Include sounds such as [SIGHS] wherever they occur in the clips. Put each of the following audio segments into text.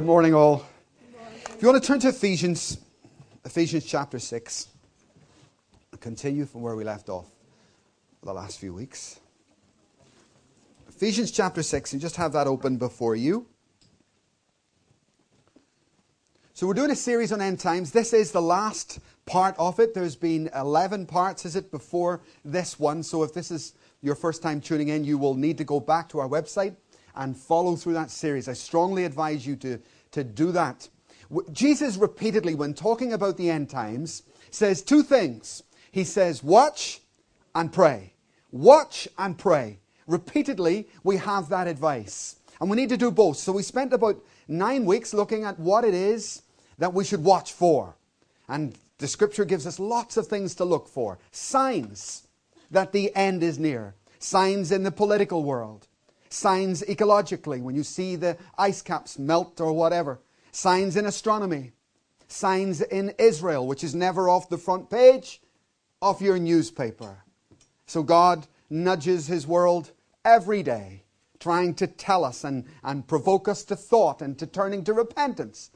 Good morning, all. If you want to turn to Ephesians, Ephesians chapter 6, continue from where we left off the last few weeks. Ephesians chapter 6, and just have that open before you. So, we're doing a series on end times. This is the last part of it. There's been 11 parts, is it, before this one. So, if this is your first time tuning in, you will need to go back to our website and follow through that series. I strongly advise you to, to do that. Jesus repeatedly, when talking about the end times, says two things. He says, watch and pray. Watch and pray. Repeatedly, we have that advice. And we need to do both. So we spent about nine weeks looking at what it is that we should watch for. And the scripture gives us lots of things to look for signs that the end is near, signs in the political world, signs ecologically when you see the ice caps melt or whatever, signs in astronomy, signs in Israel, which is never off the front page of your newspaper. So God nudges His world every day, trying to tell us and, and provoke us to thought and to turning to repentance,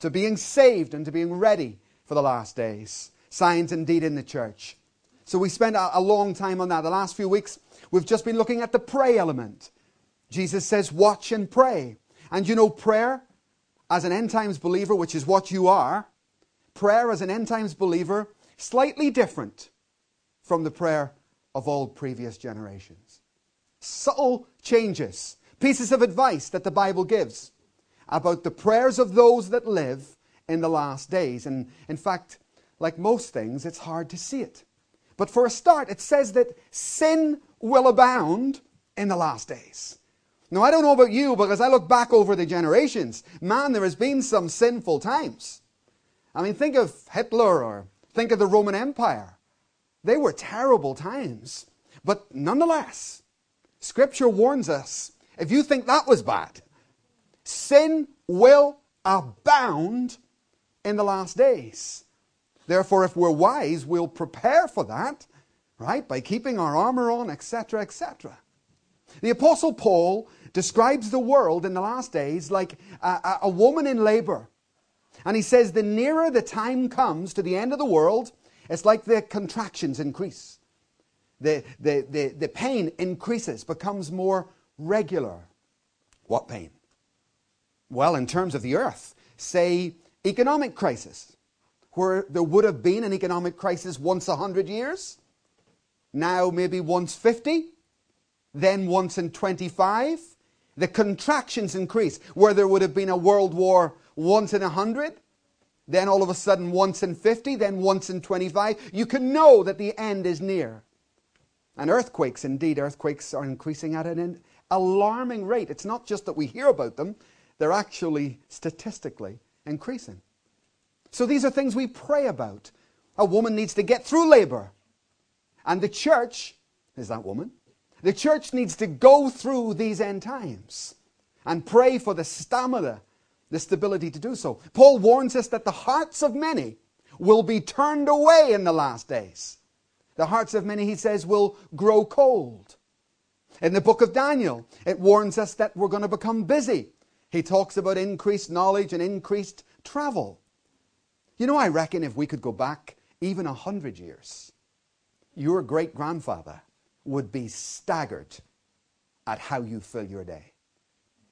to being saved and to being ready for the last days. Signs indeed in the church. So we spent a, a long time on that. The last few weeks, we've just been looking at the pray element. Jesus says, watch and pray. And you know, prayer as an end times believer, which is what you are, prayer as an end times believer, slightly different from the prayer of all previous generations. Subtle changes, pieces of advice that the Bible gives about the prayers of those that live in the last days. And in fact, like most things, it's hard to see it. But for a start, it says that sin will abound in the last days. Now, I don't know about you, but as I look back over the generations, man, there has been some sinful times. I mean, think of Hitler or think of the Roman Empire. They were terrible times. But nonetheless, Scripture warns us if you think that was bad, sin will abound in the last days. Therefore, if we're wise, we'll prepare for that, right, by keeping our armor on, etc., etc. The Apostle Paul describes the world in the last days like a, a, woman in labor. And he says, the nearer the time comes to the end of the world, it's like the contractions increase. The, the, the, the pain increases, becomes more regular. What pain? Well, in terms of the earth, say economic crisis, where there would have been an economic crisis once a hundred years, now maybe once 50, then once in 25, the contractions increase. Where there would have been a world war once in a hundred, then all of a sudden once in 50, then once in 25. You can know that the end is near. And earthquakes, indeed, earthquakes are increasing at an alarming rate. It's not just that we hear about them, they're actually statistically increasing. So these are things we pray about. A woman needs to get through labor. And the church is that woman the church needs to go through these end times and pray for the stamina, the stability to do so. Paul warns us that the hearts of many will be turned away in the last days. The hearts of many, he says, will grow cold. In the book of Daniel, it warns us that we're going to become busy. He talks about increased knowledge and increased travel. You know, I reckon if we could go back even a hundred years, your great grandfather would be staggered at how you fill your day.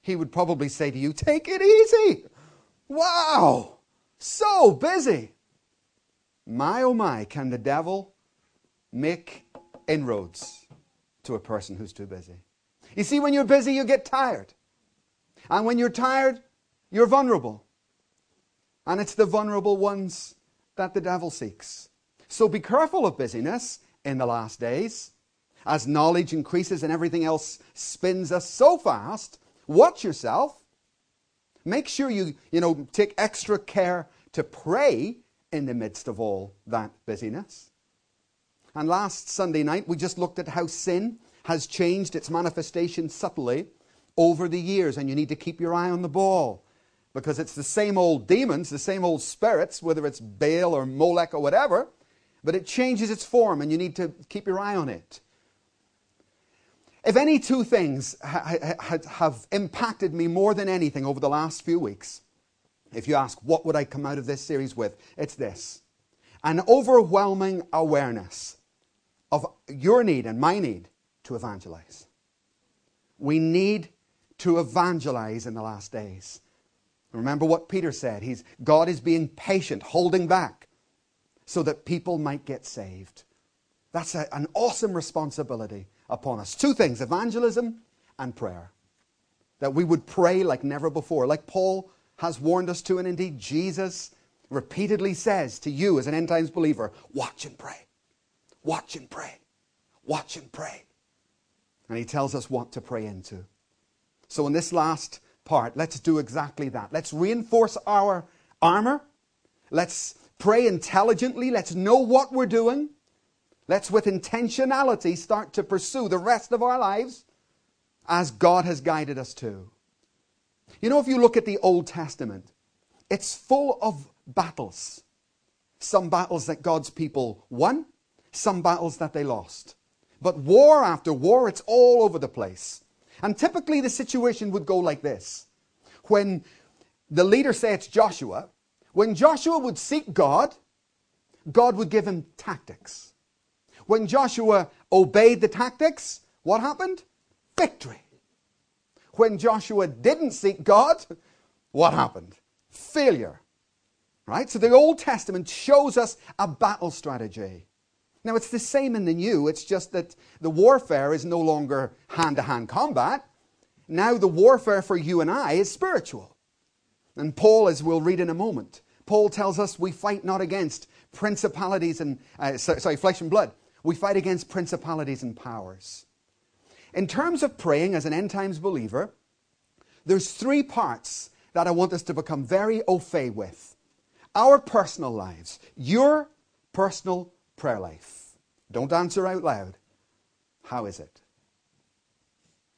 He would probably say to you, Take it easy. Wow, so busy. My oh my, can the devil make inroads to a person who's too busy? You see, when you're busy, you get tired. And when you're tired, you're vulnerable. And it's the vulnerable ones that the devil seeks. So be careful of busyness in the last days as knowledge increases and everything else spins us so fast, watch yourself. Make sure you, you know, take extra care to pray in the midst of all that busyness. And last Sunday night, we just looked at how sin has changed its manifestation subtly over the years, and you need to keep your eye on the ball because it's the same old demons, the same old spirits, whether it's Baal or Molech or whatever, but it changes its form, and you need to keep your eye on it. If any two things ha- ha- have impacted me more than anything over the last few weeks, if you ask, what would I come out of this series with? It's this an overwhelming awareness of your need and my need to evangelize. We need to evangelize in the last days. Remember what Peter said. He's, God is being patient, holding back, so that people might get saved. That's a, an awesome responsibility upon us. Two things evangelism and prayer. That we would pray like never before, like Paul has warned us to, and indeed Jesus repeatedly says to you as an end times believer watch and pray. Watch and pray. Watch and pray. And he tells us what to pray into. So, in this last part, let's do exactly that. Let's reinforce our armor. Let's pray intelligently. Let's know what we're doing. Let's, with intentionality, start to pursue the rest of our lives as God has guided us to. You know, if you look at the Old Testament, it's full of battles. Some battles that God's people won, some battles that they lost. But war after war, it's all over the place. And typically the situation would go like this. When the leader, say it's Joshua, when Joshua would seek God, God would give him tactics. When Joshua obeyed the tactics, what happened? Victory. When Joshua didn't seek God, what happened? Failure. Right? So the Old Testament shows us a battle strategy. Now, it's the same in the New, it's just that the warfare is no longer hand to hand combat. Now, the warfare for you and I is spiritual. And Paul, as we'll read in a moment, Paul tells us we fight not against principalities and, uh, sorry, flesh and blood. We fight against principalities and powers. In terms of praying as an end times believer, there's three parts that I want us to become very au fait with. Our personal lives, your personal prayer life. Don't answer out loud. How is it?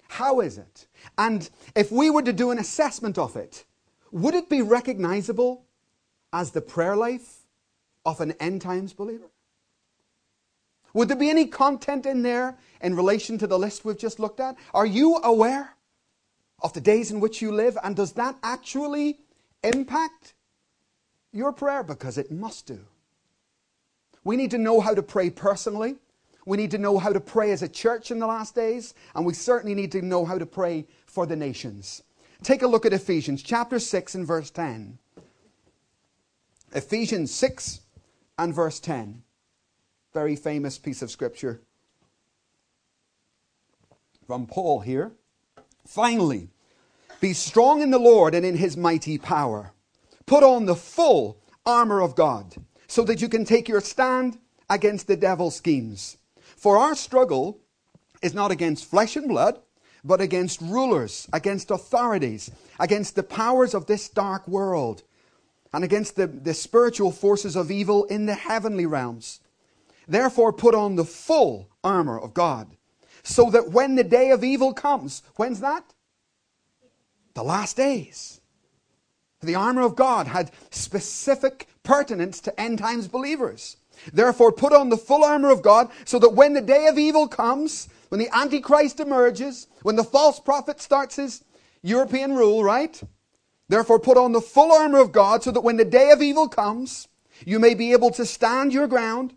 How is it? And if we were to do an assessment of it, would it be recognizable as the prayer life of an end times believer? Would there be any content in there in relation to the list we've just looked at? Are you aware of the days in which you live? And does that actually impact your prayer? Because it must do. We need to know how to pray personally. We need to know how to pray as a church in the last days. And we certainly need to know how to pray for the nations. Take a look at Ephesians chapter 6 and verse 10. Ephesians 6 and verse 10. Very famous piece of scripture from Paul here. Finally, be strong in the Lord and in his mighty power. Put on the full armor of God so that you can take your stand against the devil's schemes. For our struggle is not against flesh and blood, but against rulers, against authorities, against the powers of this dark world, and against the, the spiritual forces of evil in the heavenly realms. Therefore, put on the full armor of God, so that when the day of evil comes, when's that? The last days. The armor of God had specific pertinence to end times believers. Therefore, put on the full armor of God so that when the day of evil comes, when the Antichrist emerges, when the false prophet starts his European rule, right? Therefore, put on the full armor of God so that when the day of evil comes, you may be able to stand your ground.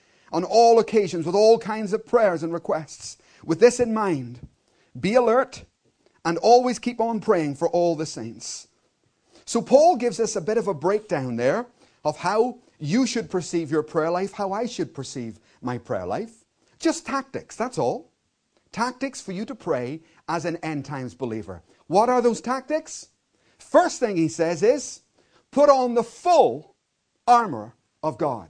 on all occasions with all kinds of prayers and requests. With this in mind, be alert and always keep on praying for all the saints. So, Paul gives us a bit of a breakdown there of how you should perceive your prayer life, how I should perceive my prayer life. Just tactics, that's all. Tactics for you to pray as an end times believer. What are those tactics? First thing he says is put on the full armor of God.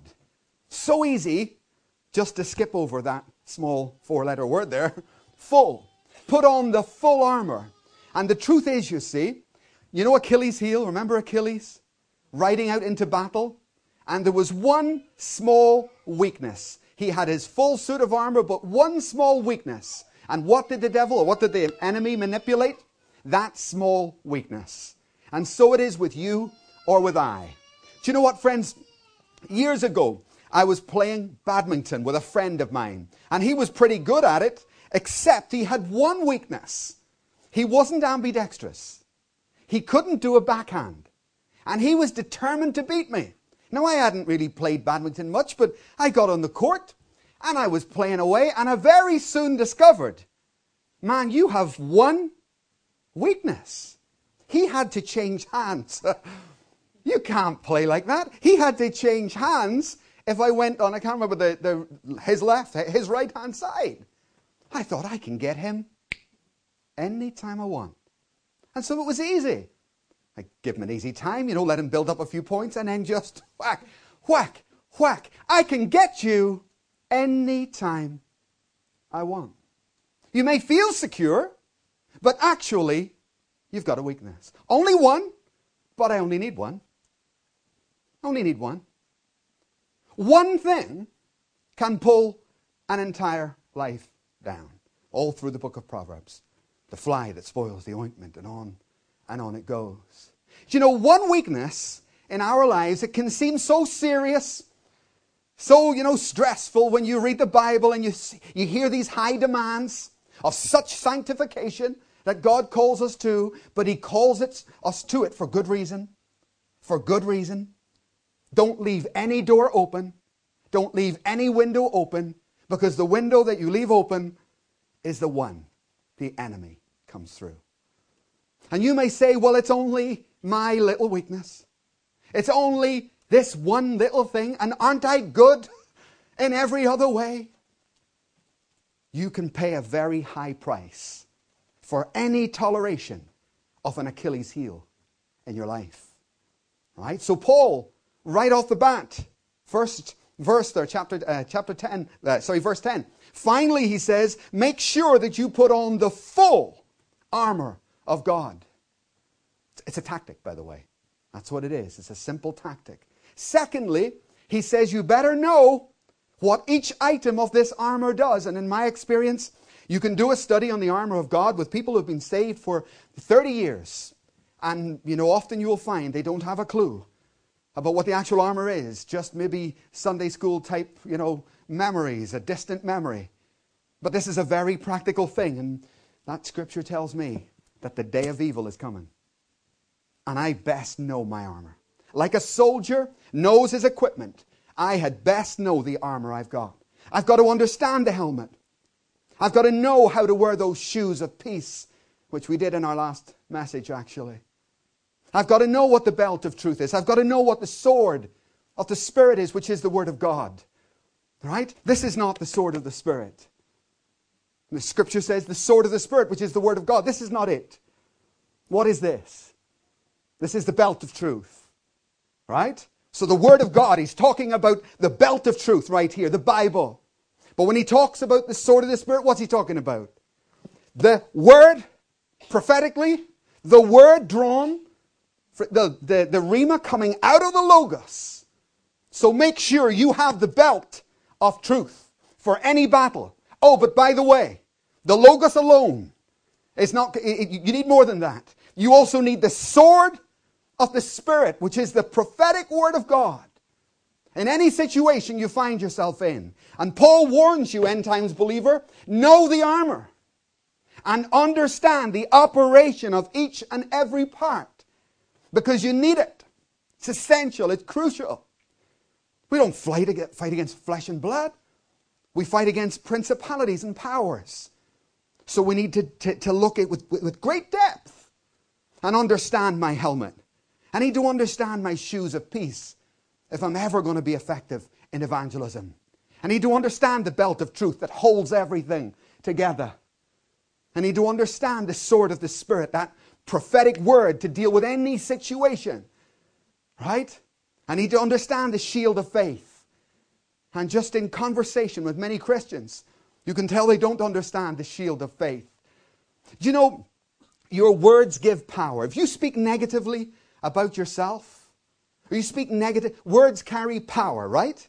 So easy just to skip over that small four letter word there. [LAUGHS] Full. Put on the full armor. And the truth is, you see, you know Achilles' heel? Remember Achilles? riding out into battle, and there was one small weakness. He had his full suit of armor, but one small weakness. And what did the devil or what did the enemy manipulate? That small weakness. And so it is with you or with I. Do you know what, friends? Years ago, I was playing badminton with a friend of mine, and he was pretty good at it, except he had one weakness. He wasn't ambidextrous. He couldn't do a backhand. And he was determined to beat me. Now, I hadn't really played badminton much, but I got on the court and I was playing away, and I very soon discovered man, you have one weakness. He had to change hands. [LAUGHS] you can't play like that. He had to change hands if I went on, I can't remember the, the, his left, his right hand side. I thought I can get him anytime I want. And so it was easy. I give him an easy time, you know, let him build up a few points and then just whack, whack, whack. I can get you anytime I want. You may feel secure, but actually, you've got a weakness. Only one, but I only need one. Only need one. One thing can pull an entire life down, all through the book of Proverbs. The fly that spoils the ointment, and on and on it goes. Do you know, one weakness in our lives, it can seem so serious, so, you know, stressful when you read the Bible and you, see, you hear these high demands of such sanctification that God calls us to, but He calls it, us to it for good reason. For good reason. Don't leave any door open. Don't leave any window open because the window that you leave open is the one the enemy comes through. And you may say, well, it's only my little weakness. It's only this one little thing, and aren't I good in every other way? You can pay a very high price for any toleration of an Achilles heel in your life. Right? So, Paul right off the bat. First verse there, chapter, uh, chapter 10, uh, sorry, verse 10. Finally, he says, make sure that you put on the full armor of God. It's a tactic, by the way. That's what it is. It's a simple tactic. Secondly, he says you better know what each item of this armor does. And in my experience, you can do a study on the armor of God with people who've been saved for 30 years. And, you know, often you will find they don't have a clue about what the actual armor is, just maybe Sunday school type, you know, memories, a distant memory. But this is a very practical thing, and that scripture tells me that the day of evil is coming. And I best know my armor. Like a soldier knows his equipment, I had best know the armor I've got. I've got to understand the helmet. I've got to know how to wear those shoes of peace, which we did in our last message, actually. I've got to know what the belt of truth is. I've got to know what the sword of the Spirit is, which is the Word of God. Right? This is not the sword of the Spirit. The scripture says the sword of the Spirit, which is the Word of God. This is not it. What is this? This is the belt of truth. Right? So the Word of God, he's talking about the belt of truth right here, the Bible. But when he talks about the sword of the Spirit, what's he talking about? The Word, prophetically, the Word drawn the, the, the Rhema coming out of the Logos. So make sure you have the belt of truth for any battle. Oh, but by the way, the Logos alone is not, you need more than that. You also need the sword of the Spirit, which is the prophetic word of God. In any situation you find yourself in. And Paul warns you, end times believer, know the armor and understand the operation of each and every part because you need it. It's essential, it's crucial. We don't fight against flesh and blood, we fight against principalities and powers. So we need to, to, to look at with, with great depth and understand my helmet. I need to understand my shoes of peace if I'm ever going to be effective in evangelism. I need to understand the belt of truth that holds everything together. I need to understand the sword of the Spirit, that prophetic word to deal with any situation. Right? I need to understand the shield of faith. And just in conversation with many Christians, you can tell they don't understand the shield of faith. You know, your words give power. If you speak negatively about yourself, or you speak negative, words carry power, right?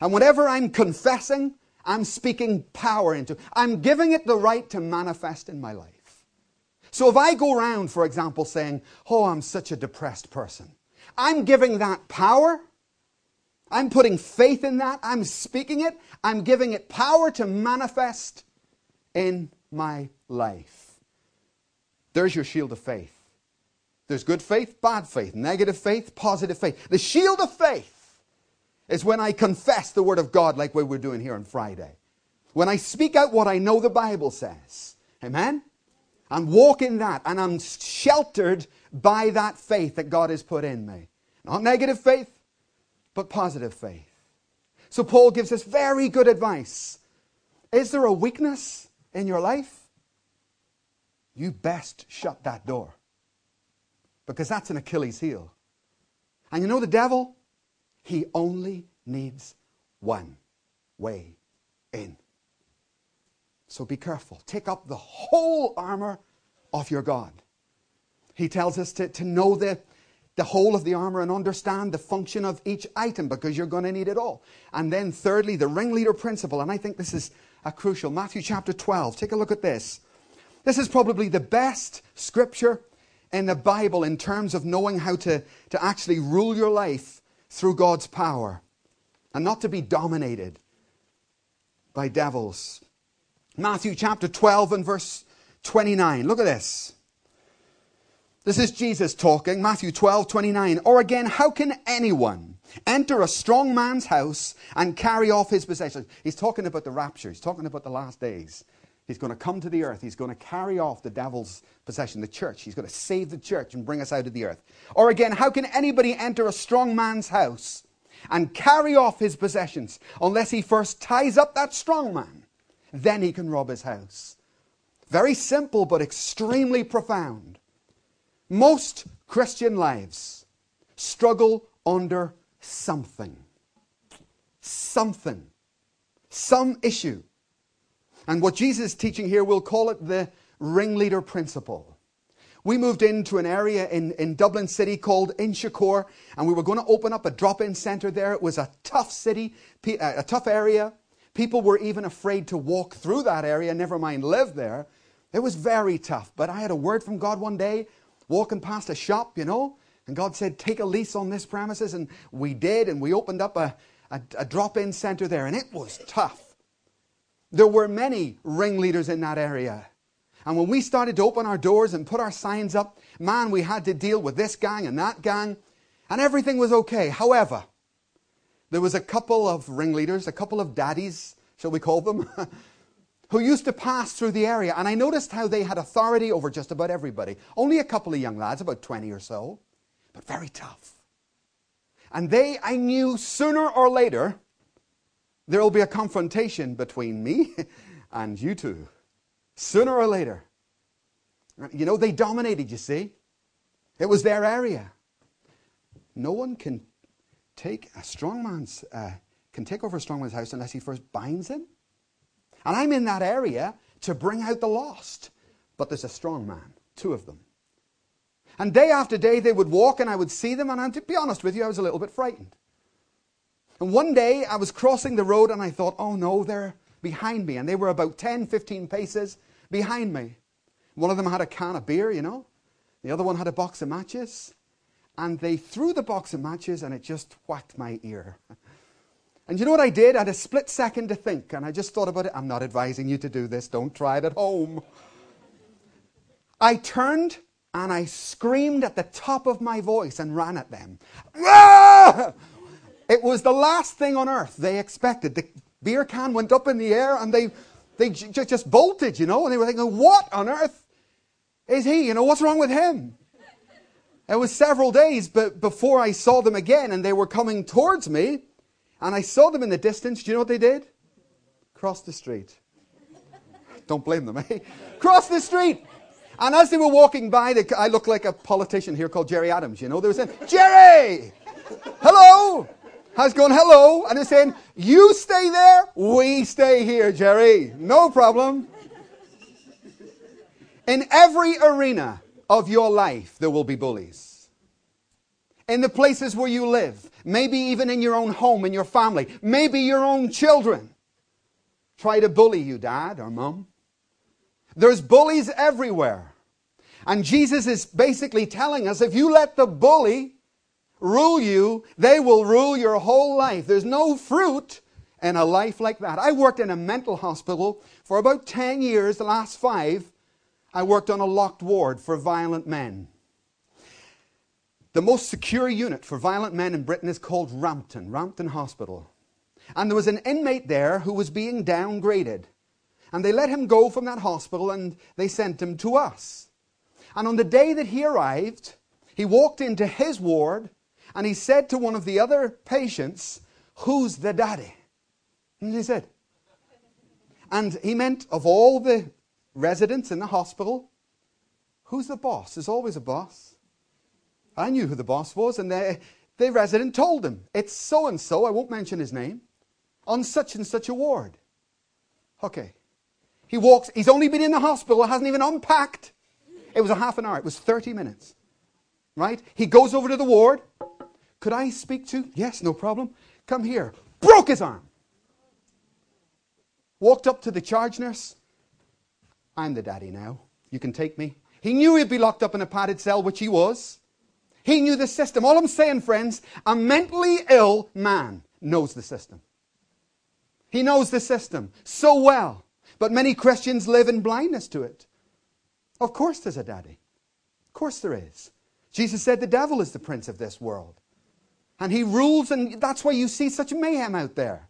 And whatever I'm confessing, I'm speaking power into. I'm giving it the right to manifest in my life. So if I go around, for example, saying, Oh, I'm such a depressed person, I'm giving that power. I'm putting faith in that. I'm speaking it. I'm giving it power to manifest in my life. There's your shield of faith. There's good faith, bad faith, negative faith, positive faith. The shield of faith is when I confess the Word of God like we were doing here on Friday. When I speak out what I know the Bible says. Amen? And walk in that, and I'm sheltered by that faith that God has put in me. Not negative faith, but positive faith. So Paul gives us very good advice. Is there a weakness in your life? You best shut that door. Because that's an Achilles heel. And you know the devil? He only needs one way in. So be careful. Take up the whole armor of your God. He tells us to, to know the, the whole of the armor and understand the function of each item because you're going to need it all. And then, thirdly, the ringleader principle. And I think this is a crucial. Matthew chapter 12. Take a look at this. This is probably the best scripture in the Bible in terms of knowing how to, to actually rule your life through God's power and not to be dominated by devils. Matthew chapter 12 and verse 29. Look at this. This is Jesus talking, Matthew 12, 29. Or again, how can anyone enter a strong man's house and carry off his possessions? He's talking about the rapture, he's talking about the last days. He's going to come to the earth. He's going to carry off the devil's possession, the church. He's going to save the church and bring us out of the earth. Or again, how can anybody enter a strong man's house and carry off his possessions unless he first ties up that strong man? Then he can rob his house. Very simple, but extremely profound. Most Christian lives struggle under something. Something. Some issue. And what Jesus is teaching here, we'll call it the ringleader principle. We moved into an area in, in Dublin City called Inchicore, and we were going to open up a drop in center there. It was a tough city, uh, a tough area. People were even afraid to walk through that area, never mind live there. It was very tough. But I had a word from God one day, walking past a shop, you know, and God said, Take a lease on this premises. And we did, and we opened up a, a, a drop in center there, and it was tough. There were many ringleaders in that area. And when we started to open our doors and put our signs up, man, we had to deal with this gang and that gang, and everything was okay. However, there was a couple of ringleaders, a couple of daddies, shall we call them, [LAUGHS] who used to pass through the area. And I noticed how they had authority over just about everybody. Only a couple of young lads, about 20 or so, but very tough. And they, I knew sooner or later, there will be a confrontation between me [LAUGHS] and you two. Sooner or later. You know, they dominated, you see. It was their area. No one can take a strong man's, uh, can take over a strong man's house unless he first binds him. And I'm in that area to bring out the lost. But there's a strong man, two of them. And day after day they would walk and I would see them, and to be honest with you, I was a little bit frightened. And one day I was crossing the road and I thought, oh no, they're behind me. And they were about 10, 15 paces behind me. One of them had a can of beer, you know. The other one had a box of matches. And they threw the box of matches and it just whacked my ear. [LAUGHS] And you know what I did? I had a split second to think. And I just thought about it. I'm not advising you to do this. Don't try it at home. I turned and I screamed at the top of my voice and ran at them. [LAUGHS] It was the last thing on earth they expected. The beer can went up in the air and they, they j- just bolted, you know, and they were thinking, what on earth is he? You know, what's wrong with him? It was several days but before I saw them again and they were coming towards me and I saw them in the distance. Do you know what they did? Cross the street. Don't blame them, [LAUGHS] eh? Cross the street. And as they were walking by, they, I look like a politician here called Gerry Adams, you know. They were saying, Gerry! Hello! has gone hello and is saying, You stay there, we stay here, Gerry. No problem. In every arena of your life, there will be bullies. in the places where you live, maybe even in your own home, in your family, maybe your own children try to bully you, dad or mom. There's bullies everywhere. And Jesus is basically telling us if you let the bully rule you, they will rule your whole life. There's no fruit in a life like that. I worked in a mental hospital for about 10 years, the last five. I worked on a locked ward for violent men. The most secure unit for violent men in Britain is called Rampton, Rampton Hospital. And there was an inmate there who was being downgraded. And they let him go from that hospital and they sent him to us. And on the day that he arrived, he walked into his ward and he said to one of the other patients, Who's the daddy? And he said. And he meant of all the residents in the hospital, who's the boss? There's always a boss. I knew who the boss was, and the, the resident told him, It's so and so, I won't mention his name, on such and such a ward. Okay. He walks, he's only been in the hospital, hasn't even unpacked. It was a half an hour, it was 30 minutes. Right? He goes over to the ward. Could I speak to? Yes, no problem. Come here. Broke his arm. Walked up to the charge nurse. I'm the daddy now. You can take me. He knew he'd be locked up in a padded cell, which he was. He knew the system. All I'm saying, friends, a mentally ill man knows the system. He knows the system so well. But many Christians live in blindness to it. Of course, there's a daddy. Of course, there is. Jesus said the devil is the prince of this world. And he rules, and that's why you see such mayhem out there.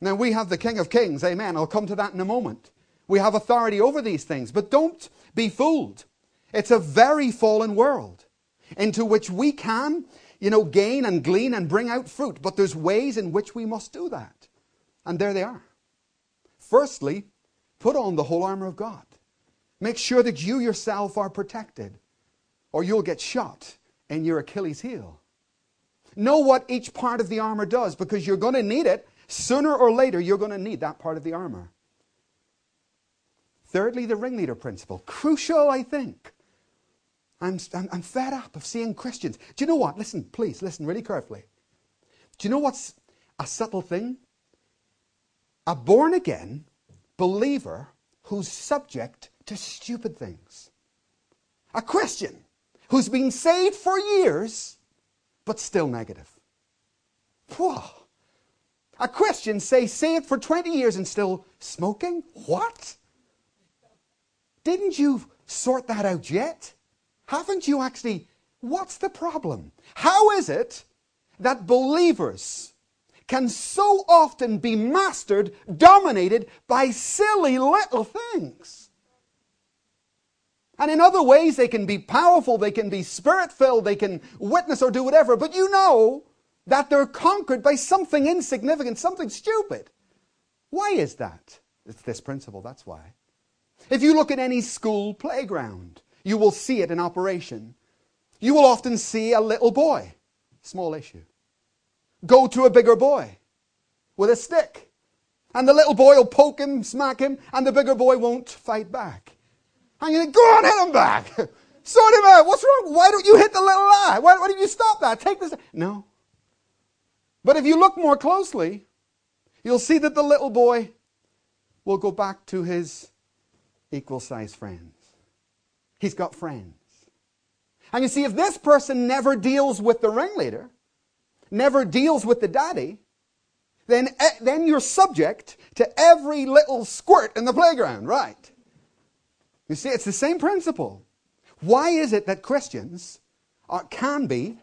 Now, we have the King of Kings, amen. I'll come to that in a moment. We have authority over these things, but don't be fooled. It's a very fallen world into which we can, you know, gain and glean and bring out fruit, but there's ways in which we must do that. And there they are. Firstly, put on the whole armor of God. Make sure that you yourself are protected, or you'll get shot in your Achilles heel. Know what each part of the armor does because you're going to need it. Sooner or later, you're going to need that part of the armor. Thirdly, the ringleader principle. Crucial, I think. I'm, I'm, I'm, fed up of seeing Christians. Do you know what? Listen, please, listen really carefully. Do you know what's a subtle thing? A born again believer who's subject to stupid things. A Christian who's been saved for years but still negative. Whoa. A Christian, say, saved for 20 years and still smoking? What? Didn't you sort that out yet? Haven't you actually? What's the problem? How is it that believers can so often be mastered, dominated by silly little things. And in other ways, they can be powerful, they can be spirit filled, they can witness or do whatever, but you know that they're conquered by something insignificant, something stupid. Why is that? It's this principle, that's why. If you look at any school playground, you will see it in operation. You will often see a little boy, small issue go to a bigger boy with a stick. And the little boy will poke him, smack him, and the bigger boy won't fight back. And you think, go on, hit him back. Sort him out. What's wrong? Why don't you hit the little guy? Why, why don't you stop that? Take this. No. But if you look more closely, you'll see that the little boy will go back to his equal size friends. He's got friends. And you see, if this person never deals with the ringleader, never deals with the daddy, then, eh, then you're subject to every little squirt in the playground, right? You see, it's the same principle. Why is it that Christians are, can be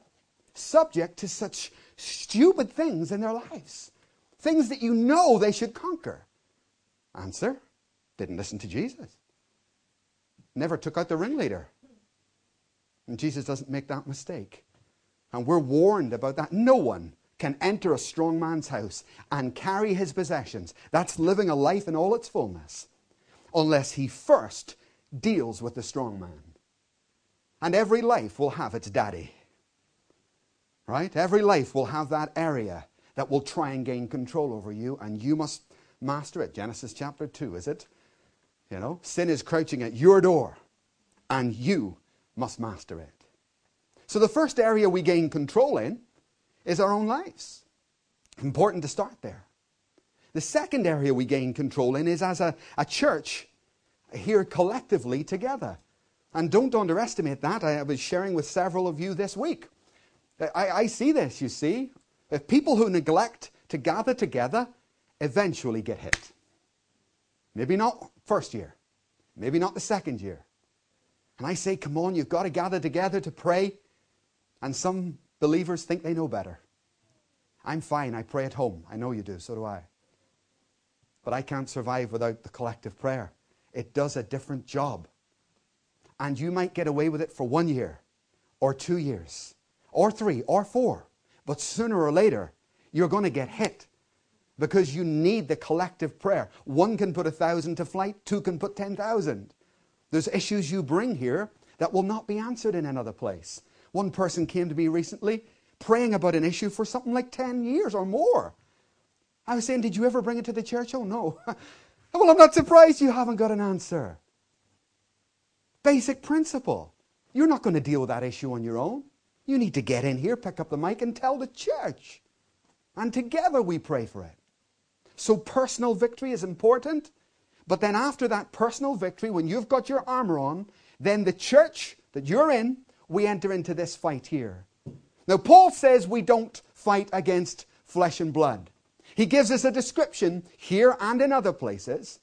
subject to such stupid things in their lives? Things that you know they should conquer. Answer didn't listen to Jesus. Never took out the ringleader. And Jesus doesn't make that mistake. And we're warned about that. No one can enter a strong man's house and carry his possessions. That's living a life in all its fullness. Unless he first deals with the strong man. And every life will have its daddy. Right? Every life will have that area that will try and gain control over you, and you must master it. Genesis chapter 2, is it? You know, sin is crouching at your door, and you must master it. So the first area we gain control in is our own lives. Important to start there. The second area we gain control in is as a, a church here collectively together. And don't underestimate that. I was sharing with several of you this week. I, I see this, you see. If people who neglect to gather together eventually get hit. Maybe not first year, maybe not the second year. And I say, come on, you've got to gather together to pray. And some believers think they know better. I'm fine, I pray at home. I know you do, so do I. But I can't survive without the collective prayer. It does a different job. And you might get away with it for one year, or two years, or three, or four. But sooner or later, you're going to get hit because you need the collective prayer. One can put a thousand to flight, two can put 10,000. There's issues you bring here that will not be answered in another place. One person came to me recently praying about an issue for something like 10 years or more. I was saying, Did you ever bring it to the church? Oh, no. [LAUGHS] well, I'm not surprised you haven't got an answer. Basic principle. You're not going to deal with that issue on your own. You need to get in here, pick up the mic, and tell the church. And together we pray for it. So personal victory is important. But then after that personal victory, when you've got your armor on, then the church that you're in, we enter into this fight here. Now, Paul says we don't fight against flesh and blood. He gives us a description here and in other places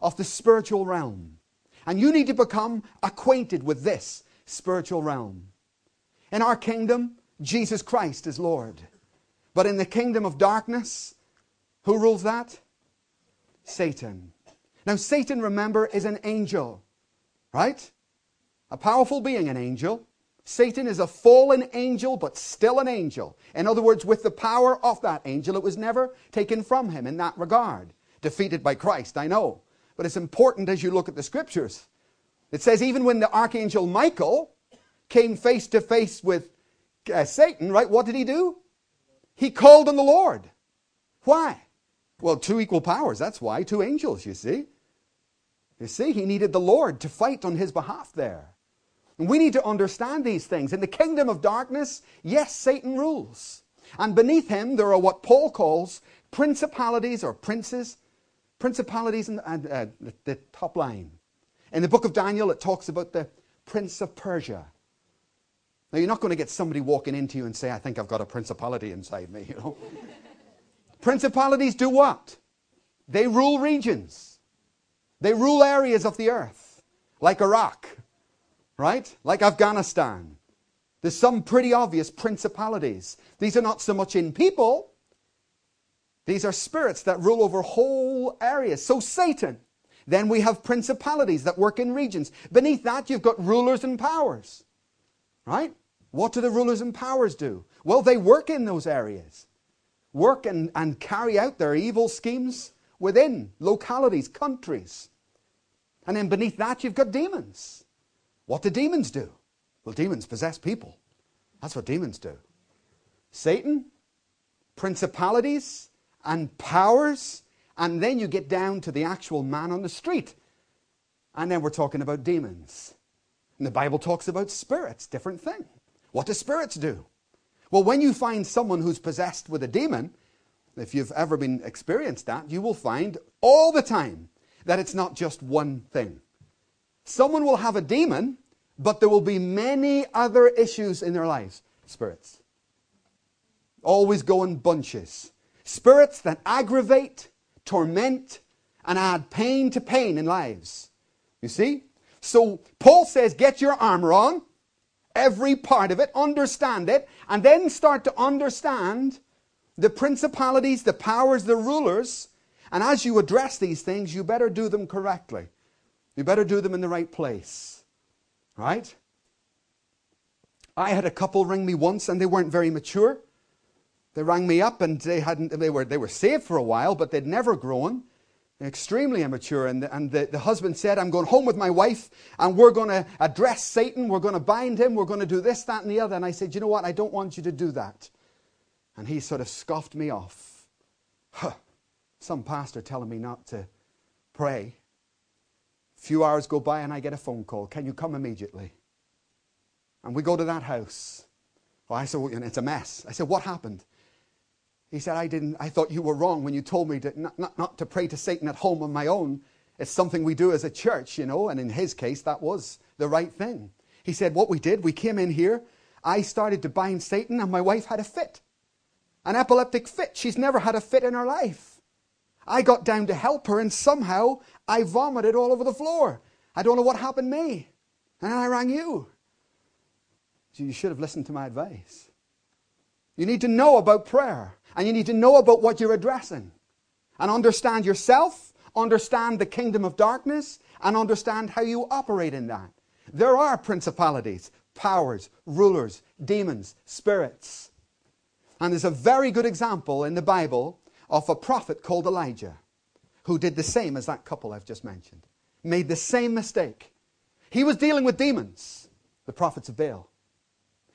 of the spiritual realm. And you need to become acquainted with this spiritual realm. In our kingdom, Jesus Christ is Lord. But in the kingdom of darkness, who rules that? Satan. Now, Satan, remember, is an angel, right? A powerful being, an angel. Satan is a fallen angel, but still an angel. In other words, with the power of that angel, it was never taken from him in that regard. Defeated by Christ, I know. But it's important as you look at the scriptures. It says, even when the archangel Michael came face to face with uh, Satan, right, what did he do? He called on the Lord. Why? Well, two equal powers, that's why. Two angels, you see. You see, he needed the Lord to fight on his behalf there. And we need to understand these things. In the kingdom of darkness, yes, Satan rules. And beneath him, there are what Paul calls principalities or princes, principalities and uh, the, the top line. In the book of Daniel, it talks about the prince of Persia. Now, you're not going to get somebody walking into you and say, I think I've got a principality inside me, [LAUGHS] you know. Principalities do what? They rule regions. They rule areas of the earth, like Iraq, right? Like Afghanistan. There's some pretty obvious principalities. These are not so much in people, these are spirits that rule over whole areas. So, Satan. Then we have principalities that work in regions. Beneath that, you've got rulers and powers. Right? What do the rulers and powers do? Well, they work in those areas, work and, and carry out their evil schemes within localities, countries. And then beneath that, you've got demons. What do demons do? Well, demons possess people. That's what demons do. Satan, principalities, and powers, and then you get down to the actual man on the street. And then we're talking about demons. And the Bible talks about spirits, different thing. What do spirits do? Well, when you find someone who's possessed with a demon, if you've ever been experienced that, you will find all the time that it's not just one thing. Someone will have a demon, but there will be many other issues in their lives. Spirits. Always go in bunches. Spirits that aggravate, torment, and add pain to pain in lives. You see? So Paul says, get your armor on every part of it, understand it, and then start to understand the principalities, the powers, the rulers. And as you address these things, you better do them correctly. You better do them in the right place. Right? I had a couple ring me once and they weren't very mature. They rang me up and they hadn't they were they were saved for a while, but they'd never grown extremely immature. And, the, and the, the husband said, I'm going home with my wife and we're going to address Satan. We're going to bind him. We're going to do this, that, and the other. And I said, You know what? I don't want you to do that. And he sort of scoffed me off. Huh. [SIGHS] Some pastor telling me not to pray. A few hours go by and I get a phone call. Can you come immediately? And we go to that house. Well, I said, well, it's a mess. I said, what happened? He said, I didn't, I thought you were wrong when you told me to, not, not, not to pray to Satan at home on my own. It's something we do as a church, you know, and in his case, that was the right thing. He said, what we did, we came in here, I started to bind Satan, and my wife had a fit. An epileptic fit. She's never had a fit in her life. I got down to help her, and somehow I vomited all over the floor. I don't know what happened to me. And I rang you. So you should have listened to my advice. You need to know about prayer, and you need to know about what you're addressing, and understand yourself, understand the kingdom of darkness, and understand how you operate in that. There are principalities, powers, rulers, demons, spirits. And there's a very good example in the Bible of a prophet called Elijah who did the same as that couple I've just mentioned. Made the same mistake. He was dealing with demons, the prophets of Baal.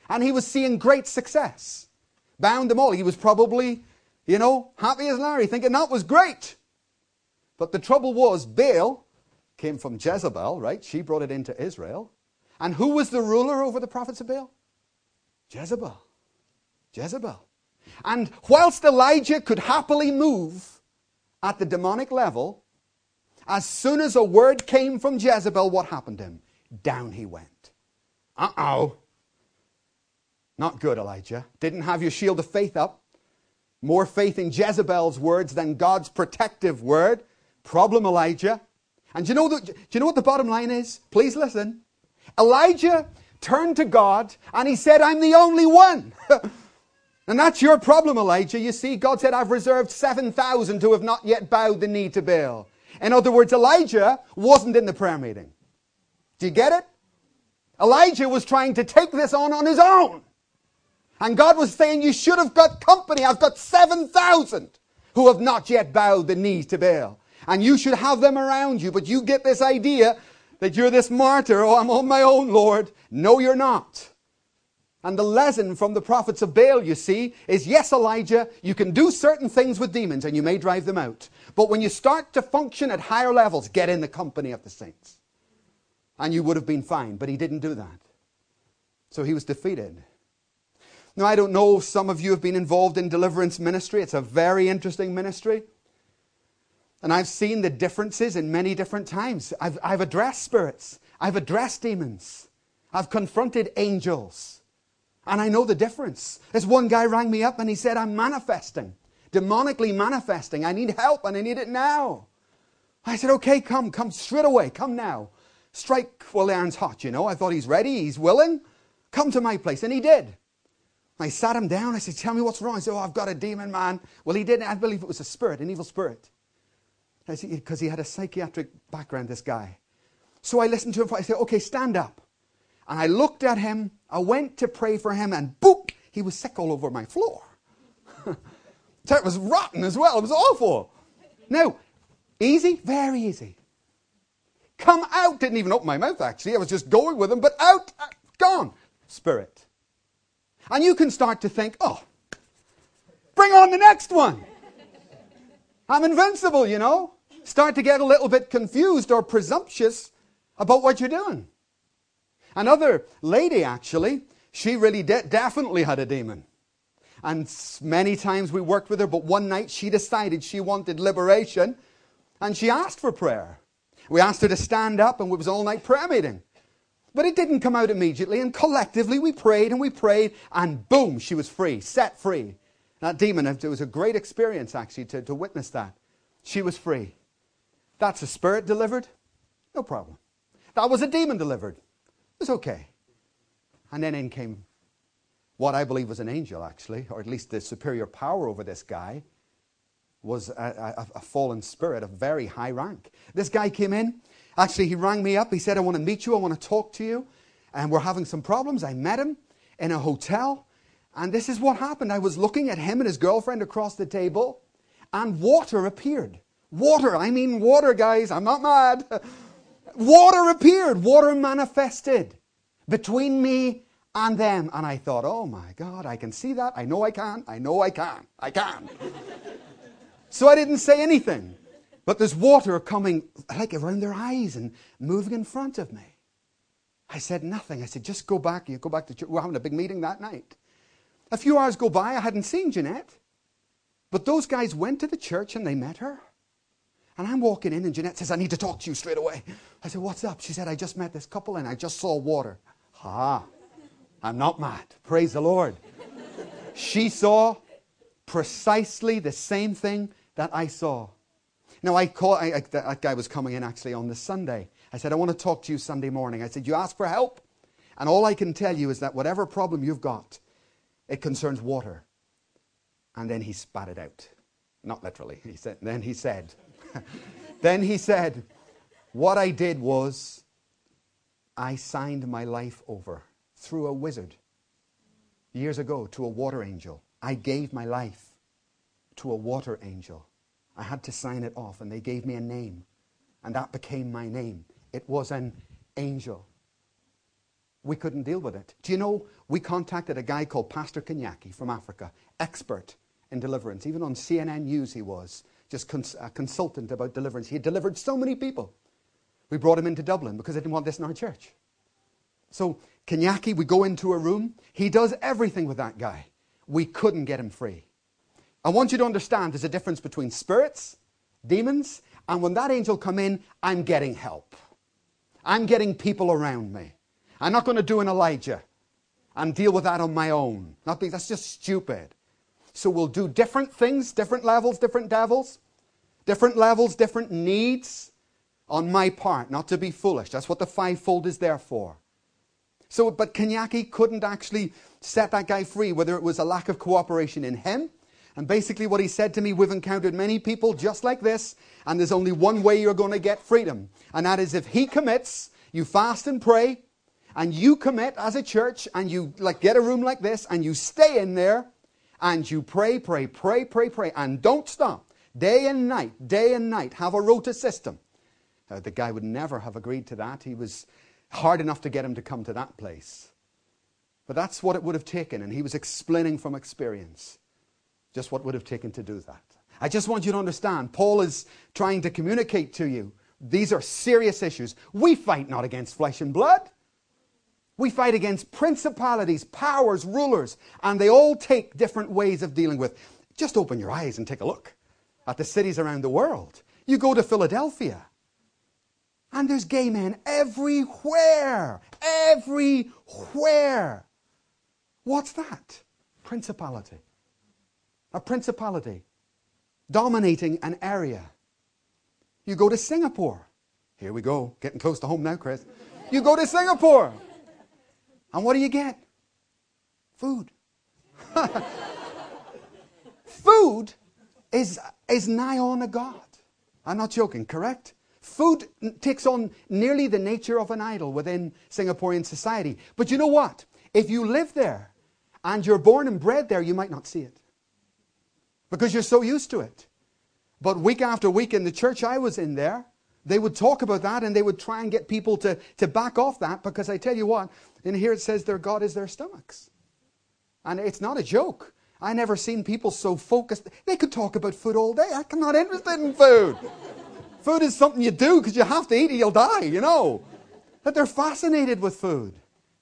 And he was seeing great success. Bound them all. He was probably, you know, happy as Larry, thinking that was great. But the trouble was, Baal came from Jezebel, right? She brought it into Israel. And who was the ruler over the prophets of Baal? Jezebel. Jezebel. And whilst Elijah could happily move at the demonic level, as soon as a word came from Jezebel, what happened to him? Down he went. Uh oh. Not good, Elijah. Didn't have your shield of faith up. More faith in Jezebel's words than God's protective word. Problem, Elijah. And do you know, the, do you know what the bottom line is? Please listen. Elijah turned to God and he said, I'm the only one. [LAUGHS] and that's your problem, Elijah. You see, God said, I've reserved 7,000 who have not yet bowed the knee to Baal. In other words, Elijah wasn't in the prayer meeting. Do you get it? Elijah was trying to take this on on his own. And God was saying, You should have got company. I've got 7,000 who have not yet bowed the knees to Baal. And you should have them around you. But you get this idea that you're this martyr. Oh, I'm on my own, Lord. No, you're not. And the lesson from the prophets of Baal, you see, is yes, Elijah, you can do certain things with demons and you may drive them out. But when you start to function at higher levels, get in the company of the saints. And you would have been fine. But he didn't do that. So he was defeated. Now, I don't know, some of you have been involved in deliverance ministry. It's a very interesting ministry. And I've seen the differences in many different times. I've, I've addressed spirits, I've addressed demons, I've confronted angels. And I know the difference. This one guy rang me up and he said, I'm manifesting, demonically manifesting. I need help and I need it now. I said, okay, come, come straight away, come now. Strike while the iron's hot, you know. I thought he's ready, he's willing. Come to my place. And he did. I sat him down. I said, Tell me what's wrong. He said, Oh, I've got a demon, man. Well, he didn't. I believe it was a spirit, an evil spirit. Because he had a psychiatric background, this guy. So I listened to him. I said, Okay, stand up. And I looked at him. I went to pray for him, and boop, he was sick all over my floor. [LAUGHS] it was rotten as well. It was awful. Now, easy, very easy. Come out. Didn't even open my mouth, actually. I was just going with him, but out, uh, gone. Spirit. And you can start to think, oh, bring on the next one. I'm invincible, you know. Start to get a little bit confused or presumptuous about what you're doing. Another lady, actually, she really de- definitely had a demon. And many times we worked with her, but one night she decided she wanted liberation and she asked for prayer. We asked her to stand up and it was all night prayer meeting. But it didn't come out immediately, and collectively we prayed and we prayed, and boom, she was free, set free. That demon, it was a great experience actually to, to witness that. She was free. That's a spirit delivered? No problem. That was a demon delivered. It was okay. And then in came what I believe was an angel, actually, or at least the superior power over this guy was a, a, a fallen spirit of very high rank. This guy came in, Actually, he rang me up. He said, I want to meet you. I want to talk to you. And we're having some problems. I met him in a hotel. And this is what happened. I was looking at him and his girlfriend across the table, and water appeared. Water, I mean water, guys. I'm not mad. [LAUGHS] water appeared. Water manifested between me and them. And I thought, oh my God, I can see that. I know I can. I know I can. I can. [LAUGHS] so I didn't say anything. But there's water coming like around their eyes and moving in front of me. I said nothing. I said, just go back. You go back to church. We're having a big meeting that night. A few hours go by. I hadn't seen Jeanette. But those guys went to the church and they met her. And I'm walking in, and Jeanette says, I need to talk to you straight away. I said, What's up? She said, I just met this couple and I just saw water. Ha! I'm not mad. Praise the Lord. she saw precisely the same thing that I saw. Now, I call, I, I, that guy was coming in actually on this Sunday. I said, I want to talk to you Sunday morning. I said, You ask for help? And all I can tell you is that whatever problem you've got, it concerns water. And then he spat it out. Not literally. He said, then he said, [LAUGHS] then he said, What I did was I signed my life over through a wizard years ago to a water angel. I gave my life to a water angel. I had to sign it off, and they gave me a name, and that became my name. It was an angel. We couldn't deal with it. Do you know, we contacted a guy called Pastor Kenyaki from Africa, expert in deliverance. Even on CNN News, he was just cons- a consultant about deliverance. He had delivered so many people. We brought him into Dublin because I didn't want this in our church. So, Kenyaki, we go into a room. He does everything with that guy. We couldn't get him free. I want you to understand there's a difference between spirits, demons, and when that angel come in, I'm getting help. I'm getting people around me. I'm not going to do an Elijah and deal with that on my own. Not that's just stupid. So we'll do different things, different levels, different devils, different levels, different needs on my part, not to be foolish. That's what the fivefold is there for. So, but Kenyaki couldn't actually set that guy free, whether it was a lack of cooperation in him. And basically, what he said to me, we've encountered many people just like this, and there's only one way you're going to get freedom. And that is if he commits, you fast and pray, and you commit as a church, and you like get a room like this, and you stay in there, and you pray, pray, pray, pray, pray, and don't stop. Day and night, day and night. Have a rota system. Uh, the guy would never have agreed to that. He was hard enough to get him to come to that place. But that's what it would have taken, and he was explaining from experience just what would have taken to do that. I just want you to understand, Paul is trying to communicate to you these are serious issues. We fight not against flesh and blood. We fight against principalities, powers, rulers, and they all take different ways of dealing with. Just open your eyes and take a look at the cities around the world. You go to Philadelphia, and there's gay men everywhere. Everywhere. What's that? Principality. A principality dominating an area. You go to Singapore. Here we go, getting close to home now, Chris. You go to Singapore. And what do you get? Food. [LAUGHS] Food is, is nigh on a God. I'm not joking, correct? Food takes on nearly the nature of an idol within Singaporean society. But you know what? If you live there and you're born and bred there, you might not see it because you're so used to it. But week after week in the church I was in there, they would talk about that and they would try and get people to, to back off that because I tell you what, in here it says their God is their stomachs. And it's not a joke. I never seen people so focused. They could talk about food all day. I'm not interested in food. food is something you do because you have to eat or you'll die, you know. But they're fascinated with food.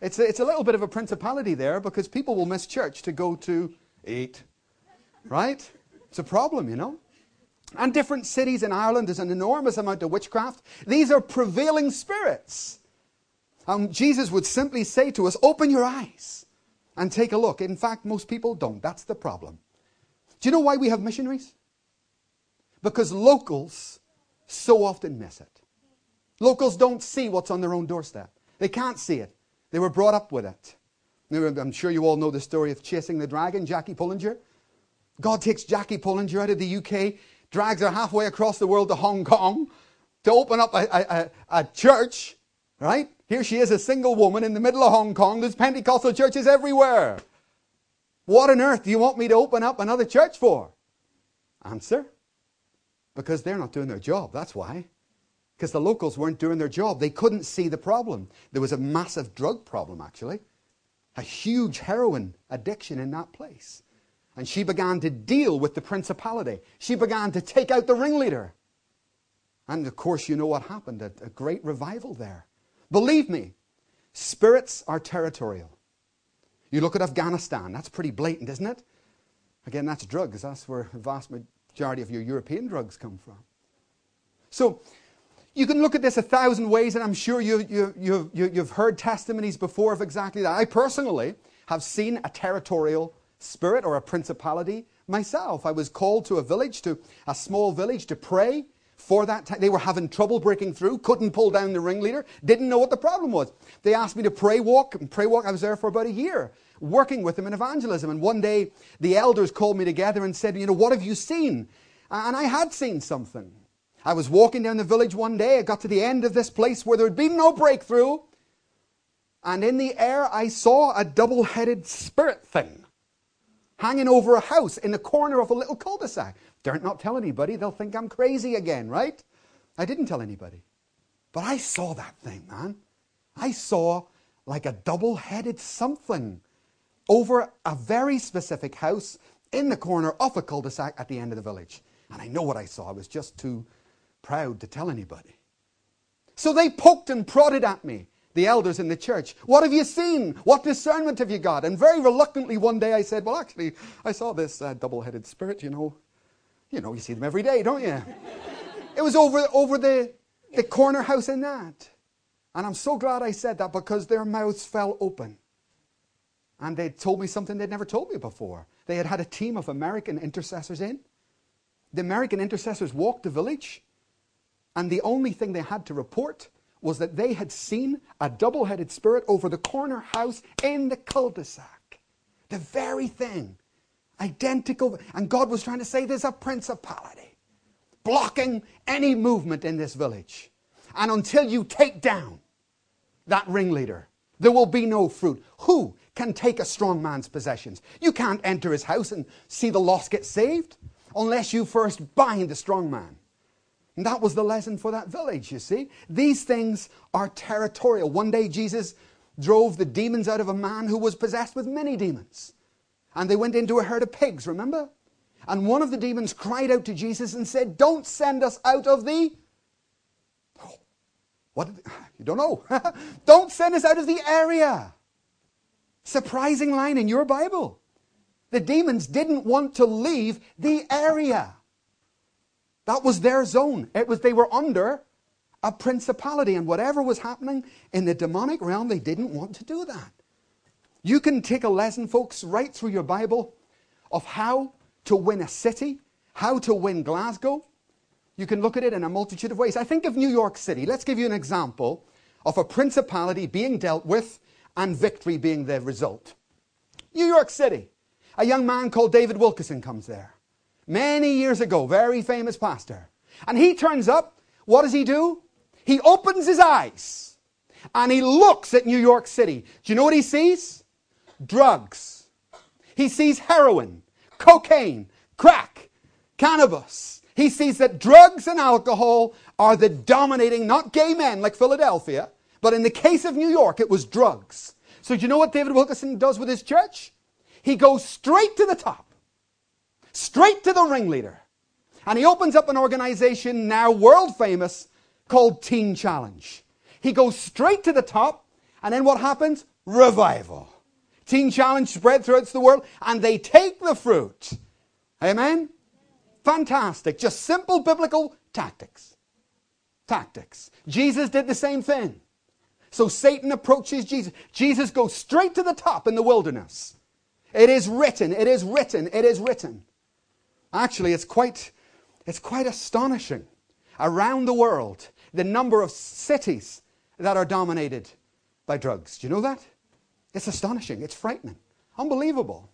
It's a, it's a little bit of a principality there because people will miss church to go to eat. Right? It's a problem, you know. And different cities in Ireland, there's an enormous amount of witchcraft. These are prevailing spirits. And Jesus would simply say to us, Open your eyes and take a look. In fact, most people don't. That's the problem. Do you know why we have missionaries? Because locals so often miss it. Locals don't see what's on their own doorstep, they can't see it. They were brought up with it. I'm sure you all know the story of chasing the dragon, Jackie Pullinger. God takes Jackie Pullinger out of the UK, drags her halfway across the world to Hong Kong to open up a, a, a church, right? Here she is, a single woman in the middle of Hong Kong. There's Pentecostal churches everywhere. What on earth do you want me to open up another church for? Answer because they're not doing their job. That's why. Because the locals weren't doing their job. They couldn't see the problem. There was a massive drug problem, actually, a huge heroin addiction in that place. And she began to deal with the principality. She began to take out the ringleader. And of course, you know what happened a, a great revival there. Believe me, spirits are territorial. You look at Afghanistan, that's pretty blatant, isn't it? Again, that's drugs. That's where the vast majority of your European drugs come from. So, you can look at this a thousand ways, and I'm sure you, you, you, you, you've heard testimonies before of exactly that. I personally have seen a territorial spirit or a principality myself. I was called to a village, to a small village, to pray for that. They were having trouble breaking through, couldn't pull down the ringleader, didn't know what the problem was. They asked me to pray walk, and pray walk, I was there for about a year, working with them in evangelism. And one day, the elders called me together and said, You know, what have you seen? And I had seen something. I was walking down the village one day, I got to the end of this place where there had been no breakthrough, and in the air I saw a double headed spirit thing hanging over a house in the corner of a little cul de sac. Dare not tell anybody, they'll think I'm crazy again, right? I didn't tell anybody. But I saw that thing, man. I saw like a double headed something over a very specific house in the corner of a cul de sac at the end of the village. And I know what I saw. I was just too proud to tell anybody. So they poked and prodded at me, the elders in the church. What have you seen? What discernment have you got? And very reluctantly one day I said, Well, actually, I saw this uh, double headed spirit, you know. You know, you see them every day, don't you? it was over, over the, the corner house in that. And I'm so glad I said that because their mouths fell open. And they told me something they'd never told me before. They had had a team of American intercessors in. The American intercessors walked the village, and the only thing they had to report was that they had seen a double headed spirit over the corner house in the cul de sac. The very thing Identical. And God was trying to say there's a principality blocking any movement in this village. And until you take down that ringleader, there will be no fruit. Who can take a strong man's possessions? You can't enter his house and see the lost get saved unless you first bind the strong man. And that was the lesson for that village, you see. These things are territorial. One day Jesus drove the demons out of a man who was possessed with many demons and they went into a herd of pigs, remember? And one of the demons cried out to Jesus and said, Don't send us out of the. What? You don't know. [LAUGHS] don't send us out of the area. Surprising line in your Bible. The demons didn't want to leave the area. That was their zone. It was they were under a principality, and whatever was happening in the demonic realm, they didn't want to do that. You can take a lesson, folks, right through your Bible of how to win a city, how to win Glasgow. You can look at it in a multitude of ways. I think of New York City. Let's give you an example of a principality being dealt with and victory being the result. New York City. A young man called David Wilkerson comes there. Many years ago, very famous pastor. And he turns up. What does he do? He opens his eyes and he looks at New York City. Do you know what he sees? drugs. He sees heroin, cocaine, crack, cannabis. He sees that drugs and alcohol are the dominating, not gay men like Philadelphia, but in the case of New York, it was drugs. So do you know what David Wilkerson does with his church? He goes straight to the top, straight to the ringleader. And he opens up an organization now world famous called Teen Challenge. He goes straight to the top, and then what happens? Revival. Teen Challenge spread throughout the world, and they take the fruit. Amen? Fantastic. Just simple biblical tactics. Tactics. Jesus did the same thing. So Satan approaches Jesus. Jesus goes straight to the top in the wilderness. It is written, it is written, it is written. Actually, it's quite, it's quite astonishing. Around the world, the number of cities that are dominated by drugs. Do you know that? It's astonishing. It's frightening. Unbelievable.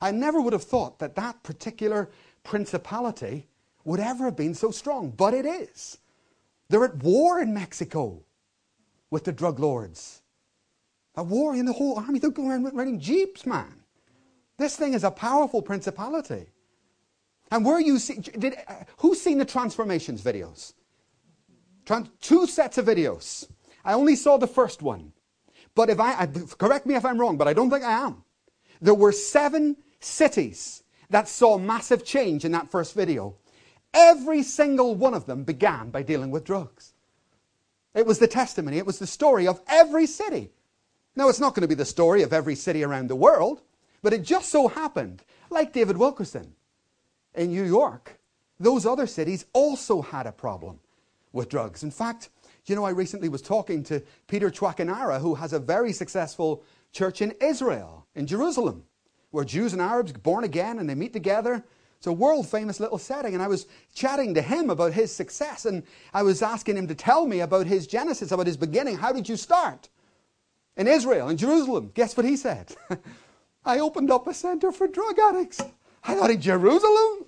I never would have thought that that particular principality would ever have been so strong, but it is. They're at war in Mexico with the drug lords. A war in the whole army. They're going around riding jeeps, man. This thing is a powerful principality. And where you see, did, uh, who's seen the transformations videos? Trans, two sets of videos. I only saw the first one. But if I, correct me if I'm wrong, but I don't think I am. There were seven cities that saw massive change in that first video. Every single one of them began by dealing with drugs. It was the testimony, it was the story of every city. Now, it's not going to be the story of every city around the world, but it just so happened, like David Wilkerson in New York, those other cities also had a problem with drugs. In fact, you know, I recently was talking to Peter Chwakanara, who has a very successful church in Israel, in Jerusalem, where Jews and Arabs born again and they meet together. It's a world famous little setting. And I was chatting to him about his success, and I was asking him to tell me about his genesis, about his beginning. How did you start? In Israel, in Jerusalem. Guess what he said? [LAUGHS] I opened up a center for drug addicts. I thought in Jerusalem?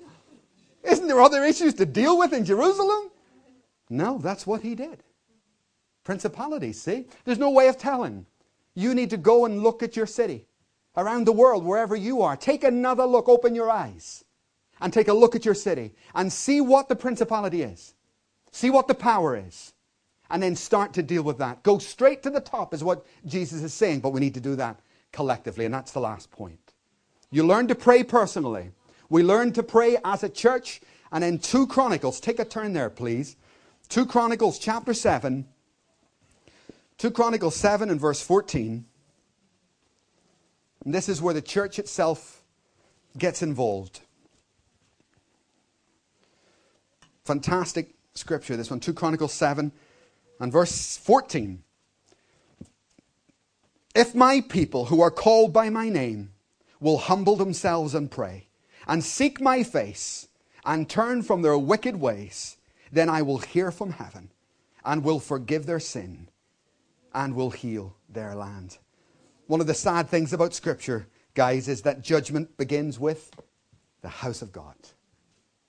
Isn't there other issues to deal with in Jerusalem? No, that's what he did. Principalities, see? There's no way of telling. You need to go and look at your city, around the world, wherever you are. Take another look, open your eyes, and take a look at your city and see what the principality is. See what the power is. And then start to deal with that. Go straight to the top, is what Jesus is saying, but we need to do that collectively, and that's the last point. You learn to pray personally. We learn to pray as a church. And in 2 Chronicles, take a turn there, please. 2 Chronicles chapter 7. 2 Chronicles 7 and verse 14. And this is where the church itself gets involved. Fantastic scripture, this one. 2 Chronicles 7 and verse 14. If my people who are called by my name will humble themselves and pray and seek my face and turn from their wicked ways, then I will hear from heaven and will forgive their sin and will heal their land. One of the sad things about Scripture, guys, is that judgment begins with the house of God.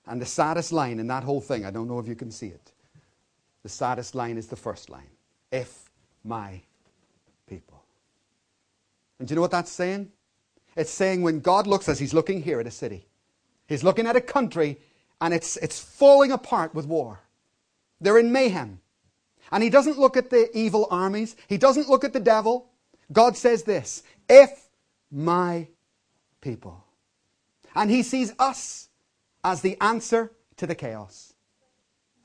And the saddest line in that whole thing, I don't know if you can see it, the saddest line is the first line if my people. And do you know what that's saying? It's saying when God looks as He's looking here at a city, He's looking at a country and it's, it's falling apart with war. They're in mayhem. And he doesn't look at the evil armies, he doesn't look at the devil. God says this if my people. And he sees us as the answer to the chaos.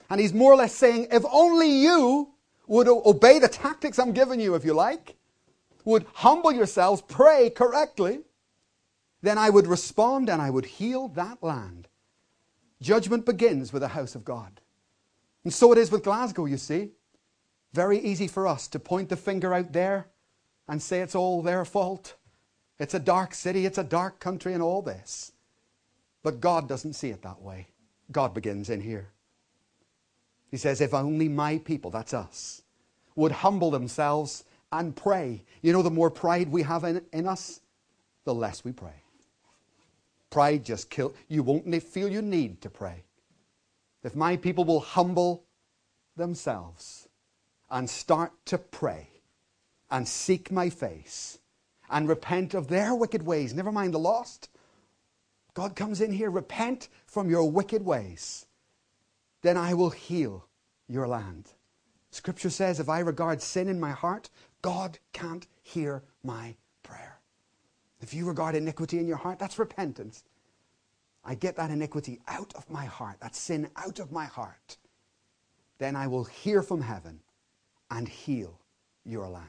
And he's more or less saying, if only you would obey the tactics I'm giving you, if you like, would humble yourselves, pray correctly, then I would respond and I would heal that land. Judgment begins with the house of God. And so it is with Glasgow, you see. Very easy for us to point the finger out there and say it's all their fault. It's a dark city, it's a dark country, and all this. But God doesn't see it that way. God begins in here. He says, If only my people, that's us, would humble themselves and pray. You know, the more pride we have in, in us, the less we pray. Pride just kills. You won't feel you need to pray. If my people will humble themselves and start to pray and seek my face and repent of their wicked ways, never mind the lost. God comes in here, repent from your wicked ways. Then I will heal your land. Scripture says, if I regard sin in my heart, God can't hear my. If you regard iniquity in your heart, that's repentance. I get that iniquity out of my heart, that sin out of my heart. Then I will hear from heaven and heal your land.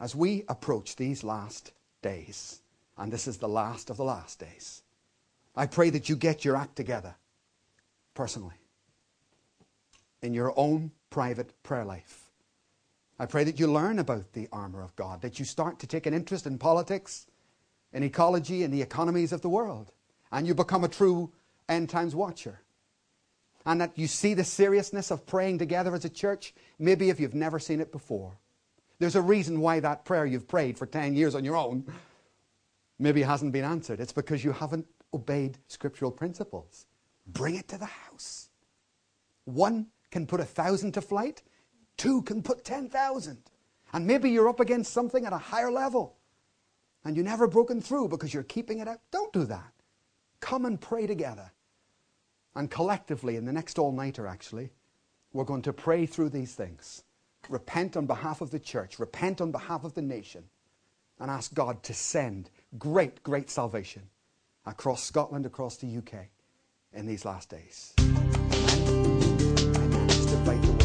As we approach these last days, and this is the last of the last days, I pray that you get your act together personally in your own private prayer life. I pray that you learn about the armor of God, that you start to take an interest in politics, in ecology, in the economies of the world, and you become a true end times watcher and that you see the seriousness of praying together as a church, maybe if you've never seen it before. There's a reason why that prayer you've prayed for 10 years on your own maybe hasn't been answered. It's because you haven't obeyed scriptural principles. Bring it to the house. One can put a thousand to flight, two can put 10,000. And maybe you're up against something at a higher level and you've never broken through because you're keeping it out. Don't do that. Come and pray together. And collectively, in the next all nighter, actually, we're going to pray through these things. Repent on behalf of the church, repent on behalf of the nation, and ask God to send great, great salvation across Scotland, across the UK in these last days. Amen. Amen.